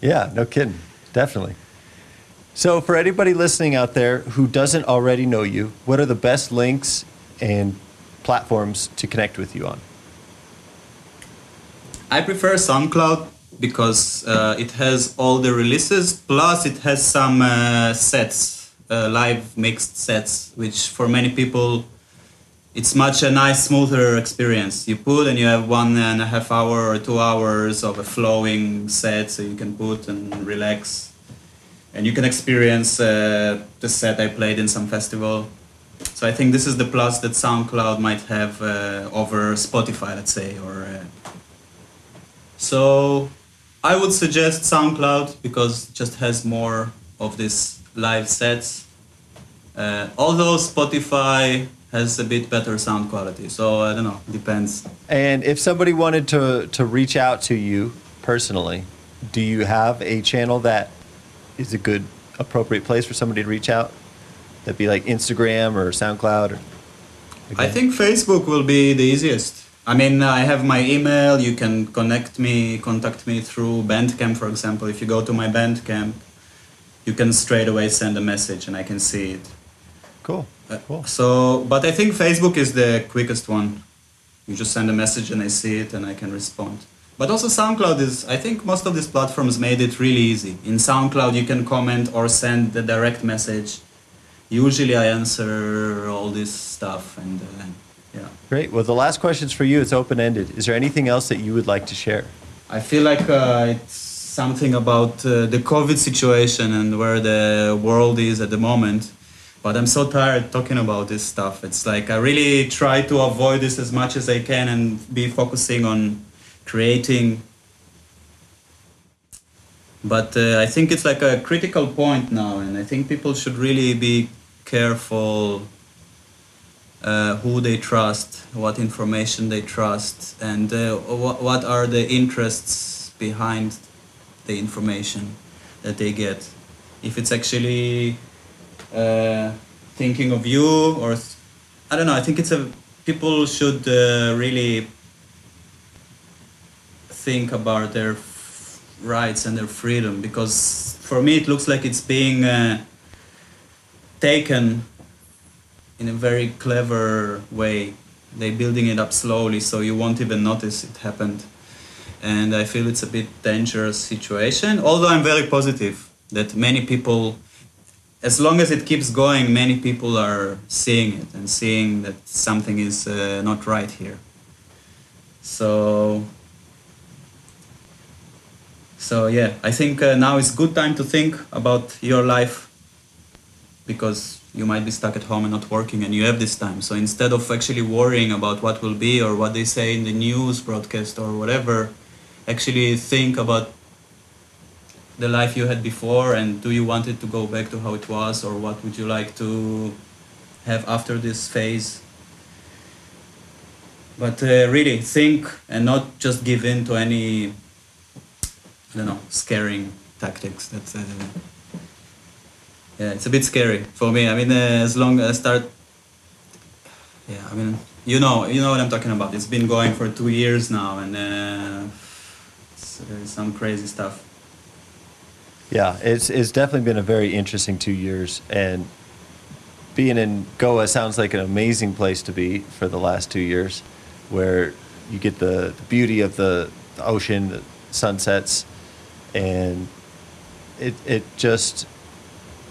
Speaker 5: Yeah, no kidding. Definitely. So, for anybody listening out there who doesn't already know you, what are the best links and platforms to connect with you on?
Speaker 1: I prefer SoundCloud because uh, it has all the releases, plus it has some uh, sets, uh, live mixed sets, which for many people it's much a nice, smoother experience. You put and you have one and a half hour or two hours of a flowing set, so you can put and relax, and you can experience uh, the set I played in some festival. So I think this is the plus that SoundCloud might have uh, over Spotify, let's say, or. Uh, so I would suggest SoundCloud because it just has more of these live sets. Uh, although Spotify has a bit better sound quality, so I don't know, depends.
Speaker 5: And if somebody wanted to, to reach out to you personally, do you have a channel that is a good, appropriate place for somebody to reach out? That'd be like Instagram or SoundCloud? Or,
Speaker 1: I think Facebook will be the easiest. I mean, I have my email. You can connect me, contact me through Bandcamp, for example. If you go to my Bandcamp, you can straight away send a message, and I can see it.
Speaker 5: Cool.
Speaker 1: Uh,
Speaker 5: Cool.
Speaker 1: So, but I think Facebook is the quickest one. You just send a message, and I see it, and I can respond. But also SoundCloud is. I think most of these platforms made it really easy. In SoundCloud, you can comment or send the direct message. Usually, I answer all this stuff, and uh, yeah.
Speaker 5: Great. Well, the last question is for you. It's open ended. Is there anything else that you would like to share?
Speaker 1: I feel like uh, it's something about uh, the COVID situation and where the world is at the moment. But I'm so tired talking about this stuff. It's like I really try to avoid this as much as I can and be focusing on creating. But uh, I think it's like a critical point now, and I think people should really be careful uh, who they trust, what information they trust, and uh, what, what are the interests behind the information that they get. If it's actually uh, thinking of you, or I don't know. I think it's a people should uh, really think about their f- rights and their freedom because for me it looks like it's being uh, taken in a very clever way. They're building it up slowly, so you won't even notice it happened. And I feel it's a bit dangerous situation. Although I'm very positive that many people, as long as it keeps going, many people are seeing it and seeing that something is uh, not right here. So, so yeah, I think uh, now is good time to think about your life because you might be stuck at home and not working and you have this time so instead of actually worrying about what will be or what they say in the news broadcast or whatever actually think about the life you had before and do you want it to go back to how it was or what would you like to have after this phase but uh, really think and not just give in to any i don't know scaring tactics that's uh, yeah, it's a bit scary for me. I mean, uh, as long as I start, yeah, I mean, you know, you know what I'm talking about. It's been going for two years now, and uh, uh, some crazy stuff.
Speaker 5: Yeah, it's it's definitely been a very interesting two years, and being in Goa sounds like an amazing place to be for the last two years, where you get the, the beauty of the, the ocean, the sunsets, and it it just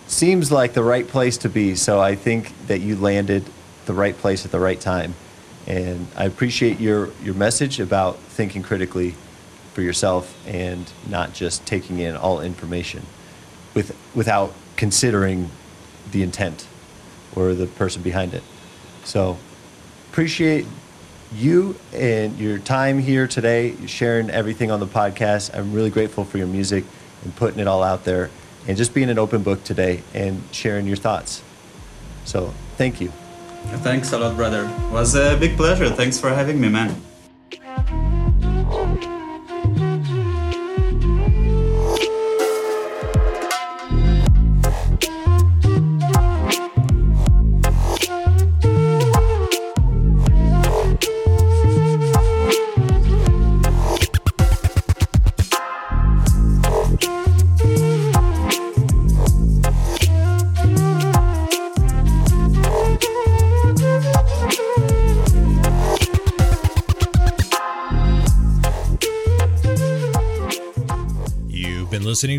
Speaker 5: seems like the right place to be. So I think that you landed the right place at the right time, and I appreciate your your message about thinking critically for yourself and not just taking in all information with without considering the intent or the person behind it. So appreciate you and your time here today, sharing everything on the podcast. I'm really grateful for your music and putting it all out there and just being an open book today and sharing your thoughts. So thank you.
Speaker 1: Thanks a lot, brother. It was a big pleasure. Thanks for having me, man.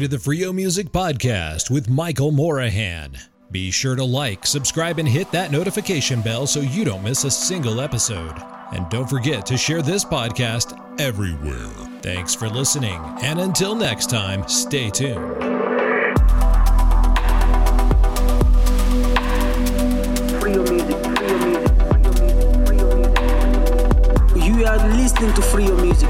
Speaker 3: to the Freio Music Podcast with Michael Morahan. Be sure to like, subscribe, and hit that notification bell so you don't miss a single episode. And don't forget to share this podcast everywhere. Thanks for listening, and until next time, stay tuned.
Speaker 4: Freio music, Freio music, music, you are listening to Freio Music.